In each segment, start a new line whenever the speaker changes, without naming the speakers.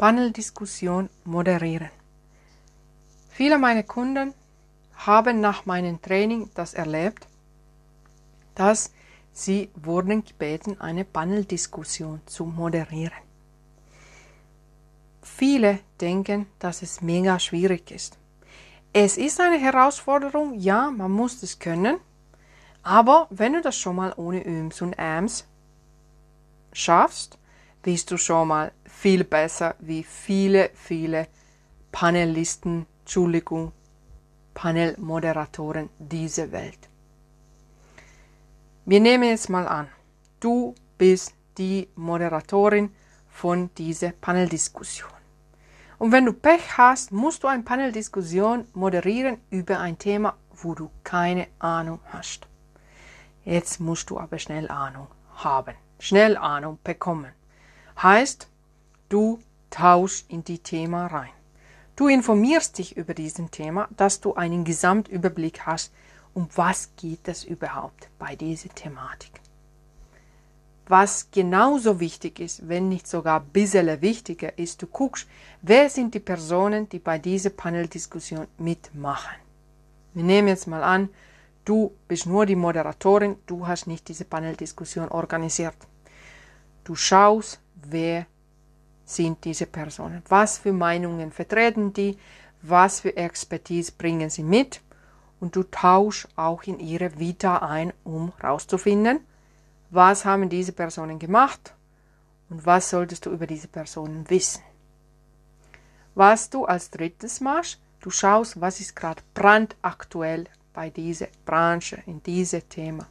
Paneldiskussion moderieren. Viele meiner Kunden haben nach meinem Training das erlebt, dass sie wurden gebeten, eine Paneldiskussion zu moderieren. Viele denken, dass es mega schwierig ist. Es ist eine Herausforderung, ja, man muss es können, aber wenn du das schon mal ohne Üms und Äms schaffst, bist du schon mal viel besser wie viele, viele Panelisten, Entschuldigung, Panelmoderatoren dieser Welt. Wir nehmen jetzt mal an, du bist die Moderatorin von dieser Paneldiskussion. Und wenn du Pech hast, musst du eine Paneldiskussion moderieren über ein Thema, wo du keine Ahnung hast. Jetzt musst du aber schnell Ahnung haben, schnell Ahnung bekommen. Heißt, du tauschst in die Thema rein. Du informierst dich über diesen Thema, dass du einen Gesamtüberblick hast, um was geht es überhaupt bei dieser Thematik. Was genauso wichtig ist, wenn nicht sogar ein bisschen wichtiger ist, du guckst, wer sind die Personen, die bei dieser Paneldiskussion mitmachen. Wir nehmen jetzt mal an, du bist nur die Moderatorin, du hast nicht diese Paneldiskussion organisiert. Du schaust, wer sind diese Personen, was für Meinungen vertreten die, was für Expertise bringen sie mit und du tauschst auch in ihre Vita ein, um herauszufinden, was haben diese Personen gemacht und was solltest du über diese Personen wissen. Was du als drittes machst, du schaust, was ist gerade brandaktuell bei dieser Branche, in diesem Thema.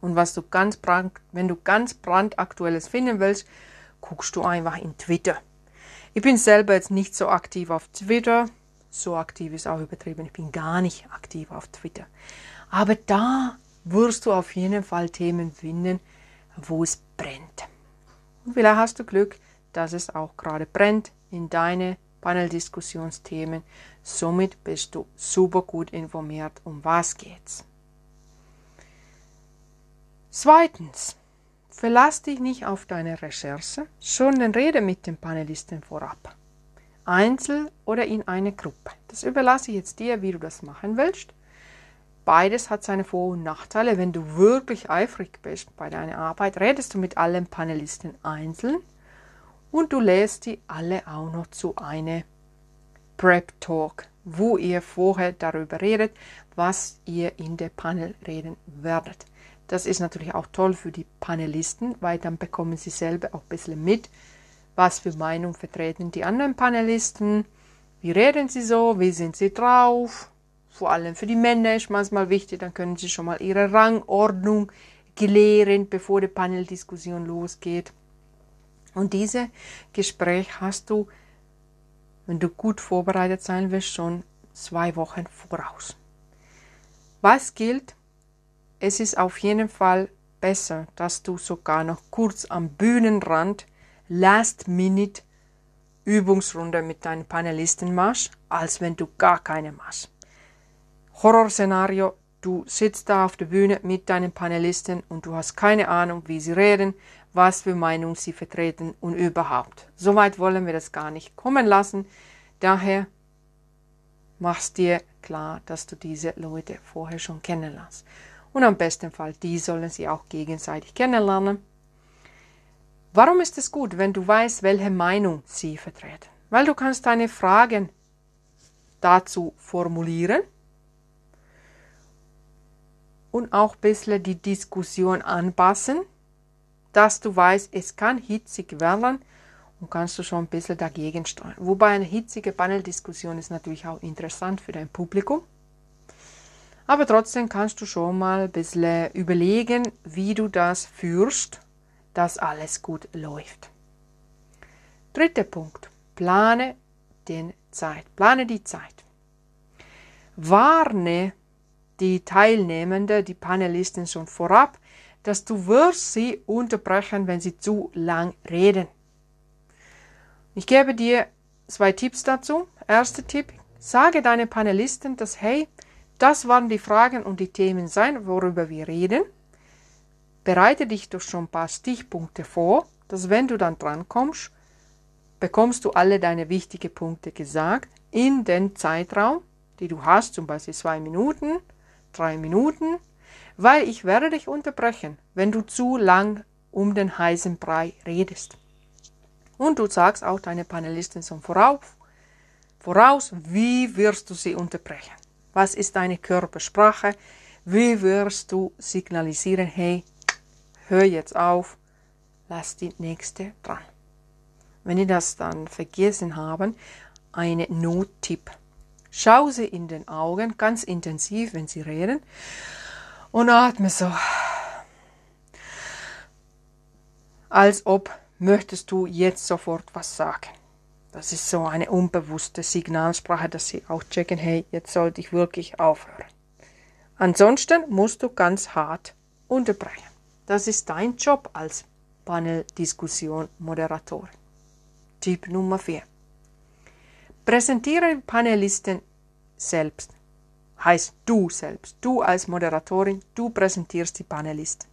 Und was du ganz brand, wenn du ganz brandaktuelles finden willst, guckst du einfach in Twitter. Ich bin selber jetzt nicht so aktiv auf Twitter, so aktiv ist auch übertrieben, ich bin gar nicht aktiv auf Twitter. Aber da wirst du auf jeden Fall Themen finden, wo es brennt. Und vielleicht hast du Glück, dass es auch gerade brennt in deine Paneldiskussionsthemen. Somit bist du super gut informiert, um was geht's. Zweitens, verlass dich nicht auf deine Recherche, sondern rede mit den Panelisten vorab. Einzel oder in eine Gruppe. Das überlasse ich jetzt dir, wie du das machen willst. Beides hat seine Vor- und Nachteile. Wenn du wirklich eifrig bist bei deiner Arbeit, redest du mit allen Panelisten einzeln und du lässt die alle auch noch zu einer Prep Talk, wo ihr vorher darüber redet, was ihr in der Panel reden werdet. Das ist natürlich auch toll für die Panelisten, weil dann bekommen sie selber auch ein bisschen mit, was für Meinung vertreten die anderen Panelisten, wie reden sie so, wie sind sie drauf, vor allem für die Männer ist manchmal wichtig, dann können sie schon mal ihre Rangordnung klären, bevor die Paneldiskussion losgeht. Und diese Gespräch hast du, wenn du gut vorbereitet sein willst, schon zwei Wochen voraus. Was gilt? Es ist auf jeden Fall besser, dass du sogar noch kurz am Bühnenrand Last-Minute Übungsrunde mit deinen Panelisten machst, als wenn du gar keine machst. Horrorszenario, du sitzt da auf der Bühne mit deinen Panelisten und du hast keine Ahnung, wie sie reden, was für Meinung sie vertreten und überhaupt. Soweit wollen wir das gar nicht kommen lassen. Daher machst dir klar, dass du diese Leute vorher schon kennenlernst. Und am besten Fall, die sollen sie auch gegenseitig kennenlernen. Warum ist es gut, wenn du weißt, welche Meinung sie vertreten? Weil du kannst deine Fragen dazu formulieren und auch ein bisschen die Diskussion anpassen, dass du weißt, es kann hitzig werden und kannst du schon ein bisschen dagegen steuern. Wobei eine hitzige Paneldiskussion ist natürlich auch interessant für dein Publikum. Aber trotzdem kannst du schon mal ein bisschen überlegen, wie du das führst dass alles gut läuft. Dritter Punkt. Plane den Zeit. Plane die Zeit. Warne die Teilnehmenden, die Panelisten schon vorab, dass du wirst sie unterbrechen, wenn sie zu lang reden. Ich gebe dir zwei Tipps dazu. Erster Tipp, sage deinen Panelisten, dass hey, das waren die Fragen und die Themen sein, worüber wir reden. Bereite dich doch schon ein paar Stichpunkte vor, dass wenn du dann dran kommst, bekommst du alle deine wichtigen Punkte gesagt in den Zeitraum, die du hast, zum Beispiel zwei Minuten, drei Minuten, weil ich werde dich unterbrechen, wenn du zu lang um den heißen Brei redest. Und du sagst auch deine Panelisten zum Voraus, voraus, wie wirst du sie unterbrechen? Was ist deine Körpersprache? Wie wirst du signalisieren, hey, hör jetzt auf, lass die nächste dran. Wenn die das dann vergessen haben, eine Nottipp. Schau sie in den Augen ganz intensiv, wenn sie reden und atme so. Als ob möchtest du jetzt sofort was sagen. Das ist so eine unbewusste Signalsprache, dass sie auch checken, hey, jetzt sollte ich wirklich aufhören. Ansonsten musst du ganz hart unterbrechen. Das ist dein Job als Paneldiskussion Moderatorin. Tipp Nummer 4. Präsentiere Panelisten selbst. Heißt du selbst. Du als Moderatorin, du präsentierst die Panelisten.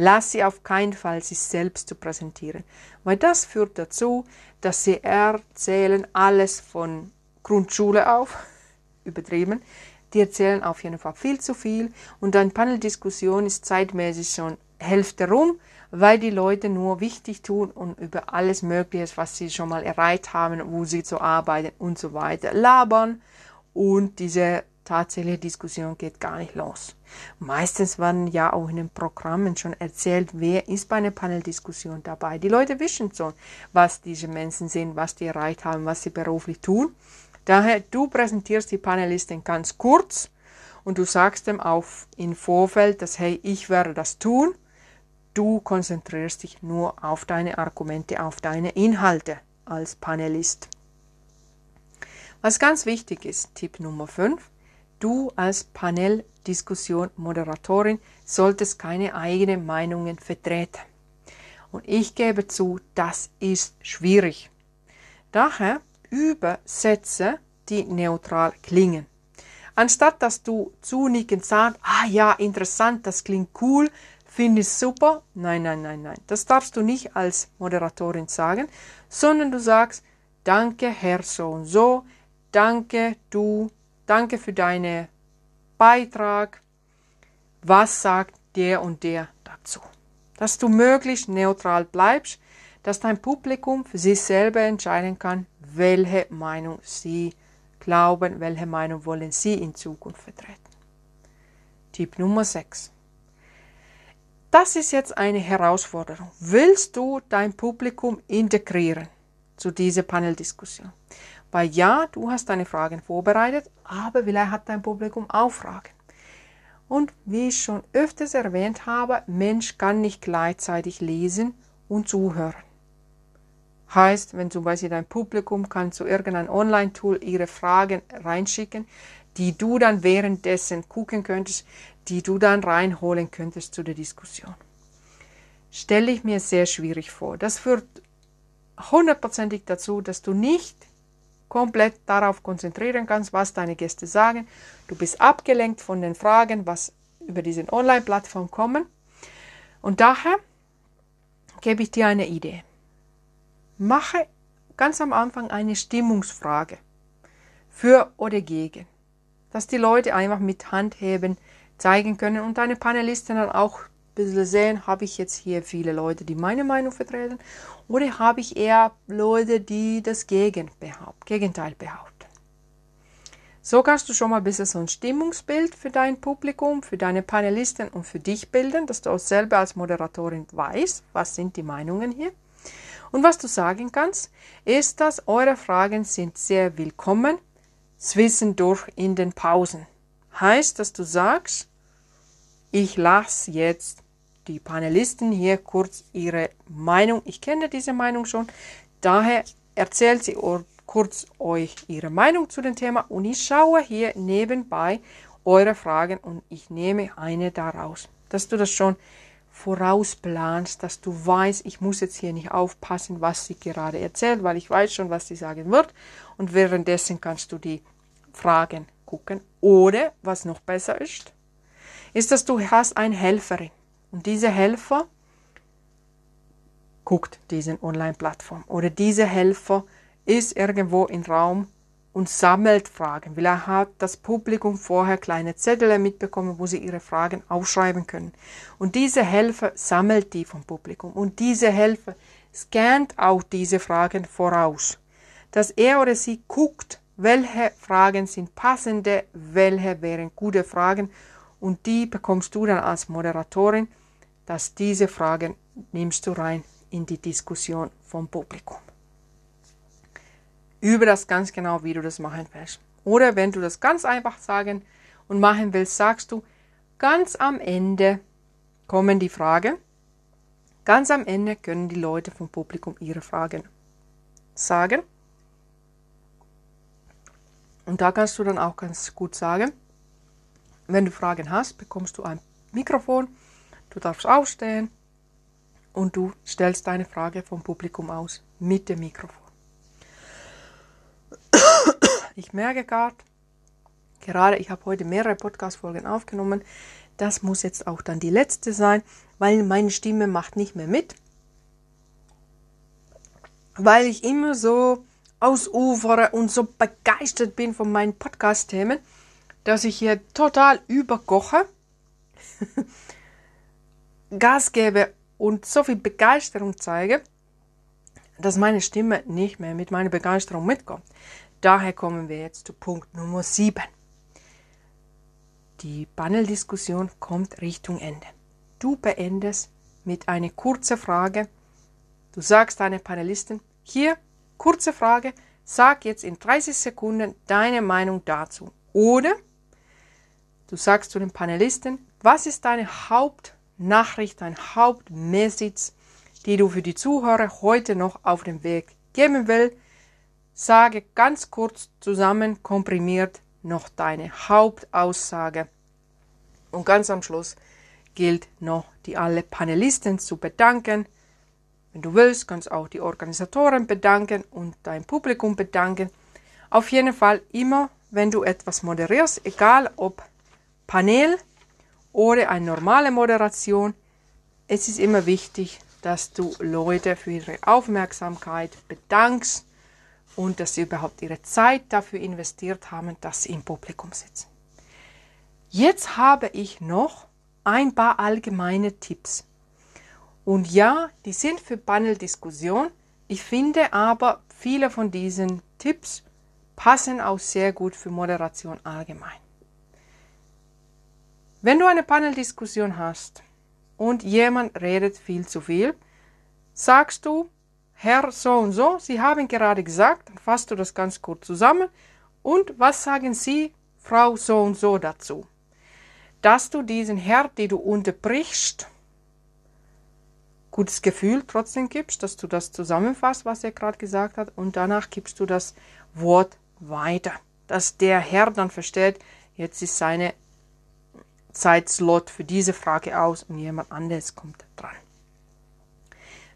Lass sie auf keinen Fall, sich selbst zu präsentieren, weil das führt dazu, dass sie erzählen alles von Grundschule auf, übertrieben. Die erzählen auf jeden Fall viel zu viel. Und eine Paneldiskussion ist zeitmäßig schon Hälfte rum, weil die Leute nur wichtig tun und über alles Mögliche, was sie schon mal erreicht haben, wo sie zu arbeiten und so weiter, labern. Und diese tatsächliche Diskussion geht gar nicht los. Meistens werden ja auch in den Programmen schon erzählt, wer ist bei einer Paneldiskussion dabei. Die Leute wissen schon, was diese Menschen sind, was die erreicht haben, was sie beruflich tun. Daher, du präsentierst die Panelisten ganz kurz und du sagst dem auf im Vorfeld, dass hey, ich werde das tun. Du konzentrierst dich nur auf deine Argumente, auf deine Inhalte als Panelist. Was ganz wichtig ist, Tipp Nummer 5, Du als Paneldiskussion-Moderatorin solltest keine eigenen Meinungen vertreten. Und ich gebe zu, das ist schwierig. Daher übersetze die neutral klingen. Anstatt dass du zunickend sagst, ah ja, interessant, das klingt cool, finde ich super. Nein, nein, nein, nein. Das darfst du nicht als Moderatorin sagen, sondern du sagst, danke Herr so und so, danke du Danke für deinen Beitrag. Was sagt der und der dazu? Dass du möglichst neutral bleibst, dass dein Publikum für sich selber entscheiden kann, welche Meinung sie glauben, welche Meinung wollen sie in Zukunft vertreten. Tipp Nummer 6. Das ist jetzt eine Herausforderung. Willst du dein Publikum integrieren zu dieser Paneldiskussion? Weil ja, du hast deine Fragen vorbereitet, aber vielleicht hat dein Publikum auch Fragen. Und wie ich schon öfters erwähnt habe, Mensch kann nicht gleichzeitig lesen und zuhören. Heißt, wenn zum Beispiel dein Publikum kann zu irgendeinem Online-Tool ihre Fragen reinschicken, die du dann währenddessen gucken könntest, die du dann reinholen könntest zu der Diskussion. Stelle ich mir sehr schwierig vor. Das führt hundertprozentig dazu, dass du nicht komplett darauf konzentrieren kannst, was deine Gäste sagen. Du bist abgelenkt von den Fragen, was über diese Online-Plattform kommen. Und daher gebe ich dir eine Idee. Mache ganz am Anfang eine Stimmungsfrage für oder gegen, dass die Leute einfach mit Handheben zeigen können und deine Panelisten dann auch bisschen sehen, habe ich jetzt hier viele Leute, die meine Meinung vertreten, oder habe ich eher Leute, die das Gegenteil behaupten. So kannst du schon mal ein bisschen so ein Stimmungsbild für dein Publikum, für deine Panelisten und für dich bilden, dass du auch selber als Moderatorin weißt, was sind die Meinungen hier. Und was du sagen kannst, ist, dass eure Fragen sind sehr willkommen zwischendurch in den Pausen. Heißt, dass du sagst, ich lasse jetzt die Panelisten hier kurz ihre Meinung. Ich kenne diese Meinung schon, daher erzählt sie kurz euch ihre Meinung zu dem Thema und ich schaue hier nebenbei eure Fragen und ich nehme eine daraus, dass du das schon vorausplanst, dass du weißt, ich muss jetzt hier nicht aufpassen, was sie gerade erzählt, weil ich weiß schon, was sie sagen wird und währenddessen kannst du die Fragen gucken. Oder, was noch besser ist, ist, dass du hast eine Helferin. Und diese Helfer guckt diesen Online-Plattform. Oder dieser Helfer ist irgendwo im Raum und sammelt Fragen, weil er hat das Publikum vorher kleine Zettel mitbekommen, wo sie ihre Fragen aufschreiben können. Und diese Helfer sammelt die vom Publikum. Und diese Helfer scannt auch diese Fragen voraus, dass er oder sie guckt, welche Fragen sind passende, welche wären gute Fragen. Und die bekommst du dann als Moderatorin, dass diese Fragen nimmst du rein in die Diskussion vom Publikum. Übe das ganz genau, wie du das machen willst. Oder wenn du das ganz einfach sagen und machen willst, sagst du, ganz am Ende kommen die Fragen. Ganz am Ende können die Leute vom Publikum ihre Fragen sagen. Und da kannst du dann auch ganz gut sagen, wenn du Fragen hast, bekommst du ein Mikrofon, du darfst aufstehen und du stellst deine Frage vom Publikum aus mit dem Mikrofon. Ich merke gerade, gerade ich habe heute mehrere Podcast-Folgen aufgenommen, das muss jetzt auch dann die letzte sein, weil meine Stimme macht nicht mehr mit. Weil ich immer so ausufere und so begeistert bin von meinen Podcast-Themen, dass ich hier total überkoche, Gas gebe und so viel Begeisterung zeige, dass meine Stimme nicht mehr mit meiner Begeisterung mitkommt. Daher kommen wir jetzt zu Punkt Nummer 7. Die Paneldiskussion kommt Richtung Ende. Du beendest mit einer kurzen Frage. Du sagst deinen Panelisten, hier, kurze Frage, sag jetzt in 30 Sekunden deine Meinung dazu. Oder du sagst zu den Panelisten, was ist deine Hauptnachricht, dein Hauptmessage, die du für die Zuhörer heute noch auf den Weg geben willst? Sage ganz kurz zusammen komprimiert noch deine Hauptaussage. Und ganz am Schluss gilt noch, die alle Panelisten zu bedanken. Wenn du willst, kannst auch die Organisatoren bedanken und dein Publikum bedanken. Auf jeden Fall immer, wenn du etwas moderierst, egal ob Panel oder eine normale Moderation, es ist immer wichtig, dass du Leute für ihre Aufmerksamkeit bedankst und dass sie überhaupt ihre Zeit dafür investiert haben, dass sie im Publikum sitzen. Jetzt habe ich noch ein paar allgemeine Tipps. Und ja, die sind für Paneldiskussion. Ich finde aber, viele von diesen Tipps passen auch sehr gut für Moderation allgemein. Wenn du eine Paneldiskussion hast und jemand redet viel zu viel, sagst du, Herr so und so, Sie haben gerade gesagt, dann fasst du das ganz kurz zusammen. Und was sagen Sie, Frau so und so dazu? Dass du diesen Herr, den du unterbrichst, gutes Gefühl trotzdem gibst, dass du das zusammenfasst, was er gerade gesagt hat, und danach gibst du das Wort weiter. Dass der Herr dann versteht, jetzt ist seine Zeitslot für diese Frage aus und jemand anderes kommt dran.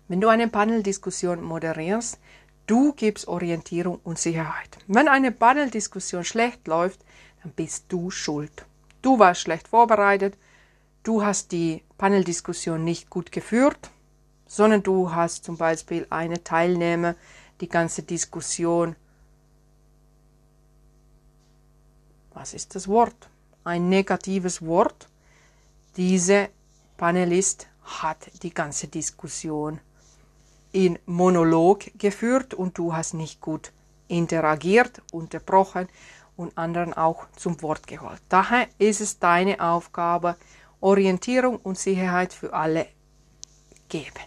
Wenn du eine Paneldiskussion moderierst, du gibst Orientierung und Sicherheit. Wenn eine Paneldiskussion schlecht läuft, dann bist du schuld. Du warst schlecht vorbereitet, du hast die Paneldiskussion nicht gut geführt, sondern du hast zum Beispiel eine Teilnehmer die ganze Diskussion, was ist das Wort? Ein negatives Wort. Diese Panelist hat die ganze Diskussion in Monolog geführt und du hast nicht gut interagiert, unterbrochen und anderen auch zum Wort geholt. Daher ist es deine Aufgabe, Orientierung und Sicherheit für alle geben.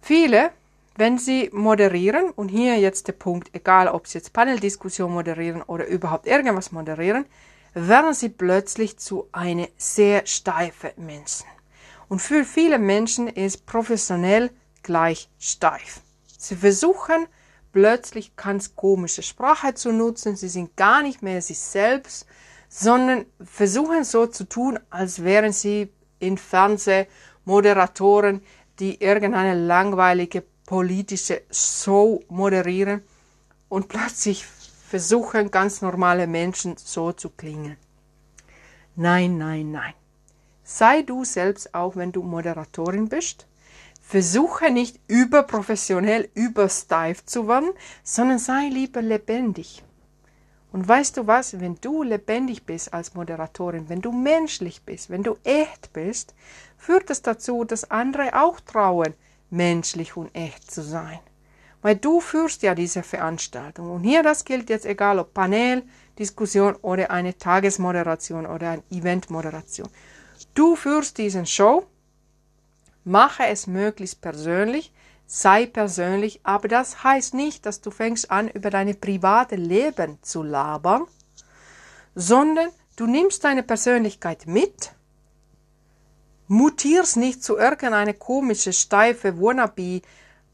Viele, wenn sie moderieren, und hier jetzt der Punkt, egal ob sie jetzt Paneldiskussion moderieren oder überhaupt irgendwas moderieren, werden sie plötzlich zu einem sehr steifen Menschen. Und für viele Menschen ist professionell gleich steif. Sie versuchen plötzlich ganz komische Sprache zu nutzen. Sie sind gar nicht mehr sich selbst, sondern versuchen so zu tun, als wären sie in Fernsehmoderatoren, die irgendeine langweilige politische Show moderieren und plötzlich versuchen ganz normale Menschen so zu klingen. Nein, nein, nein. sei du selbst auch, wenn du Moderatorin bist. Versuche nicht überprofessionell, übersteif zu werden, sondern sei lieber lebendig. Und weißt du was, wenn du lebendig bist als Moderatorin, wenn du menschlich bist, wenn du echt bist, führt es dazu, dass andere auch trauen, menschlich und echt zu sein. Weil du führst ja diese Veranstaltung. Und hier das gilt jetzt egal ob Panel, Diskussion oder eine Tagesmoderation oder eine Eventmoderation. Du führst diesen Show, mache es möglichst persönlich, sei persönlich, aber das heißt nicht, dass du fängst an, über deine private Leben zu labern, sondern du nimmst deine Persönlichkeit mit, mutierst nicht zu irgendeine komische, steife Wannabe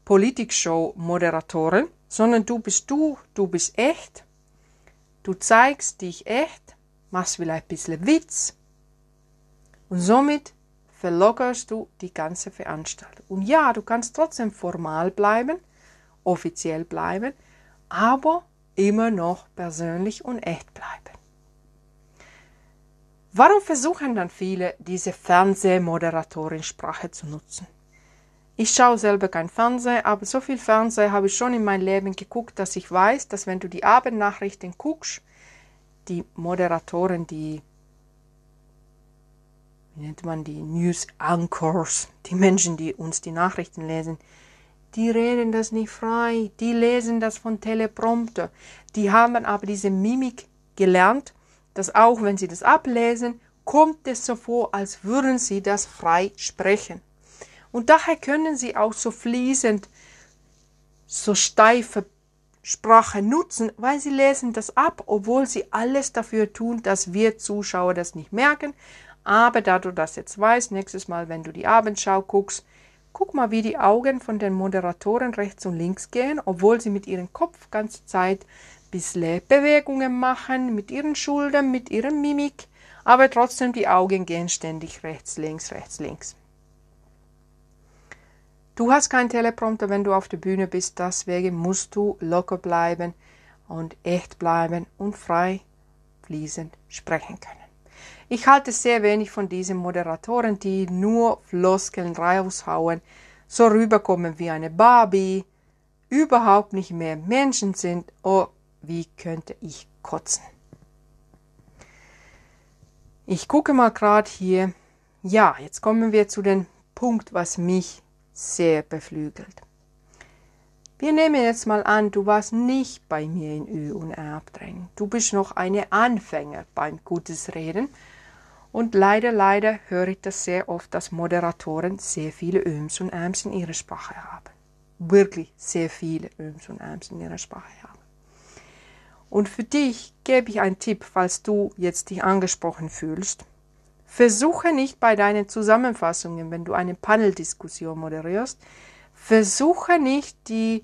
Politikshow Moderatorin, sondern du bist du, du bist echt, du zeigst dich echt, machst vielleicht ein bisschen Witz und somit verlockerst du die ganze Veranstaltung. Und ja, du kannst trotzdem formal bleiben, offiziell bleiben, aber immer noch persönlich und echt bleiben. Warum versuchen dann viele, diese Fernsehmoderatorin-Sprache zu nutzen? Ich schaue selber kein Fernsehen, aber so viel Fernsehen habe ich schon in meinem Leben geguckt, dass ich weiß, dass wenn du die Abendnachrichten guckst, die Moderatoren, die wie nennt man die News Anchors, die Menschen, die uns die Nachrichten lesen, die reden das nicht frei, die lesen das von Teleprompter, die haben aber diese Mimik gelernt, dass auch wenn sie das ablesen, kommt es so vor, als würden sie das frei sprechen. Und daher können sie auch so fließend, so steife Sprache nutzen, weil sie lesen das ab, obwohl sie alles dafür tun, dass wir Zuschauer das nicht merken, aber da du das jetzt weißt, nächstes Mal, wenn du die Abendschau guckst, guck mal, wie die Augen von den Moderatoren rechts und links gehen, obwohl sie mit ihrem Kopf ganze Zeit bisschen Bewegungen machen, mit ihren Schultern, mit ihrer Mimik, aber trotzdem die Augen gehen ständig rechts, links, rechts, links. Du hast keinen Teleprompter, wenn du auf der Bühne bist, deswegen musst du locker bleiben und echt bleiben und frei fließend sprechen können. Ich halte sehr wenig von diesen Moderatoren, die nur Floskeln raushauen, so rüberkommen wie eine Barbie, überhaupt nicht mehr Menschen sind. Oh, wie könnte ich kotzen? Ich gucke mal gerade hier. Ja, jetzt kommen wir zu dem Punkt, was mich sehr beflügelt. Wir nehmen jetzt mal an, du warst nicht bei mir in Ü- und Erbdrängen. Du bist noch eine Anfänger beim Gutes Reden und leider, leider höre ich das sehr oft, dass Moderatoren sehr viele Öms und Äms in ihrer Sprache haben. Wirklich sehr viele Öms und Äms in ihrer Sprache haben. Und für dich gebe ich einen Tipp, falls du jetzt dich angesprochen fühlst. Versuche nicht bei deinen Zusammenfassungen, wenn du eine Paneldiskussion moderierst, versuche nicht die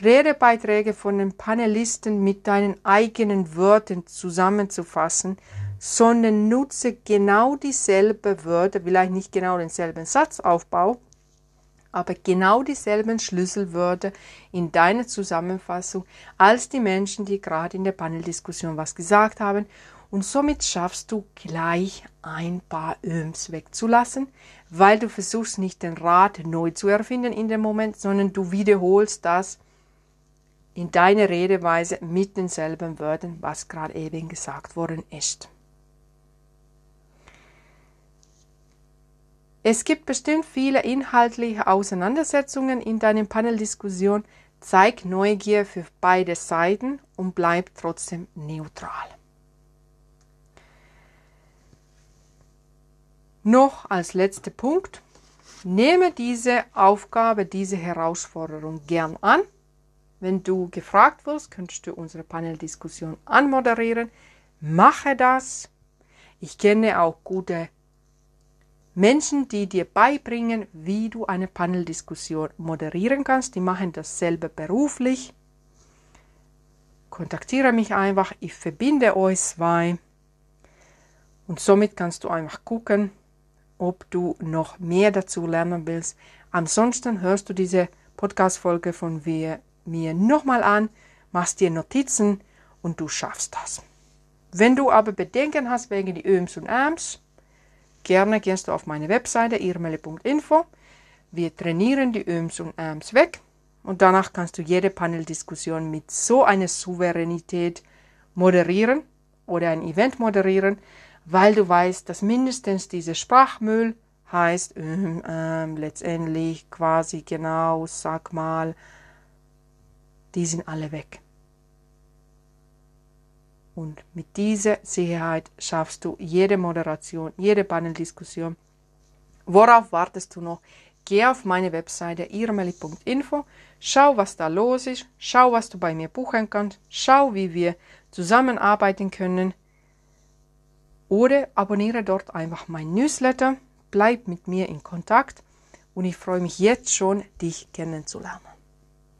Redebeiträge von den Panelisten mit deinen eigenen Wörtern zusammenzufassen, sondern nutze genau dieselbe Wörter, vielleicht nicht genau denselben Satzaufbau, aber genau dieselben Schlüsselwörter in deiner Zusammenfassung als die Menschen, die gerade in der Paneldiskussion was gesagt haben. Und somit schaffst du gleich ein paar Öms wegzulassen, weil du versuchst nicht den Rad neu zu erfinden in dem Moment, sondern du wiederholst das in deiner Redeweise mit denselben Wörtern, was gerade eben gesagt worden ist. Es gibt bestimmt viele inhaltliche Auseinandersetzungen in deiner Paneldiskussion. Zeig Neugier für beide Seiten und bleib trotzdem neutral. Noch als letzter Punkt. Nehme diese Aufgabe, diese Herausforderung gern an. Wenn du gefragt wirst, könntest du unsere Paneldiskussion anmoderieren. Mache das. Ich kenne auch gute Menschen, die dir beibringen, wie du eine Paneldiskussion moderieren kannst. Die machen das selber beruflich. Kontaktiere mich einfach, ich verbinde euch zwei. Und somit kannst du einfach gucken, ob du noch mehr dazu lernen willst. Ansonsten hörst du diese Podcast-Folge von mir, mir nochmal an, machst dir Notizen und du schaffst das. Wenn du aber Bedenken hast wegen die Öms und Äms, Gerne gehst du auf meine Webseite irmele.info. Wir trainieren die Öms und Äms weg und danach kannst du jede Paneldiskussion mit so einer Souveränität moderieren oder ein Event moderieren, weil du weißt, dass mindestens dieser Sprachmüll heißt ähm, ähm, letztendlich quasi genau, sag mal, die sind alle weg. Und mit dieser Sicherheit schaffst du jede Moderation, jede Paneldiskussion. Worauf wartest du noch? Geh auf meine Webseite irmeli.info, schau, was da los ist, schau, was du bei mir buchen kannst, schau, wie wir zusammenarbeiten können oder abonniere dort einfach mein Newsletter, bleib mit mir in Kontakt und ich freue mich jetzt schon, dich kennenzulernen.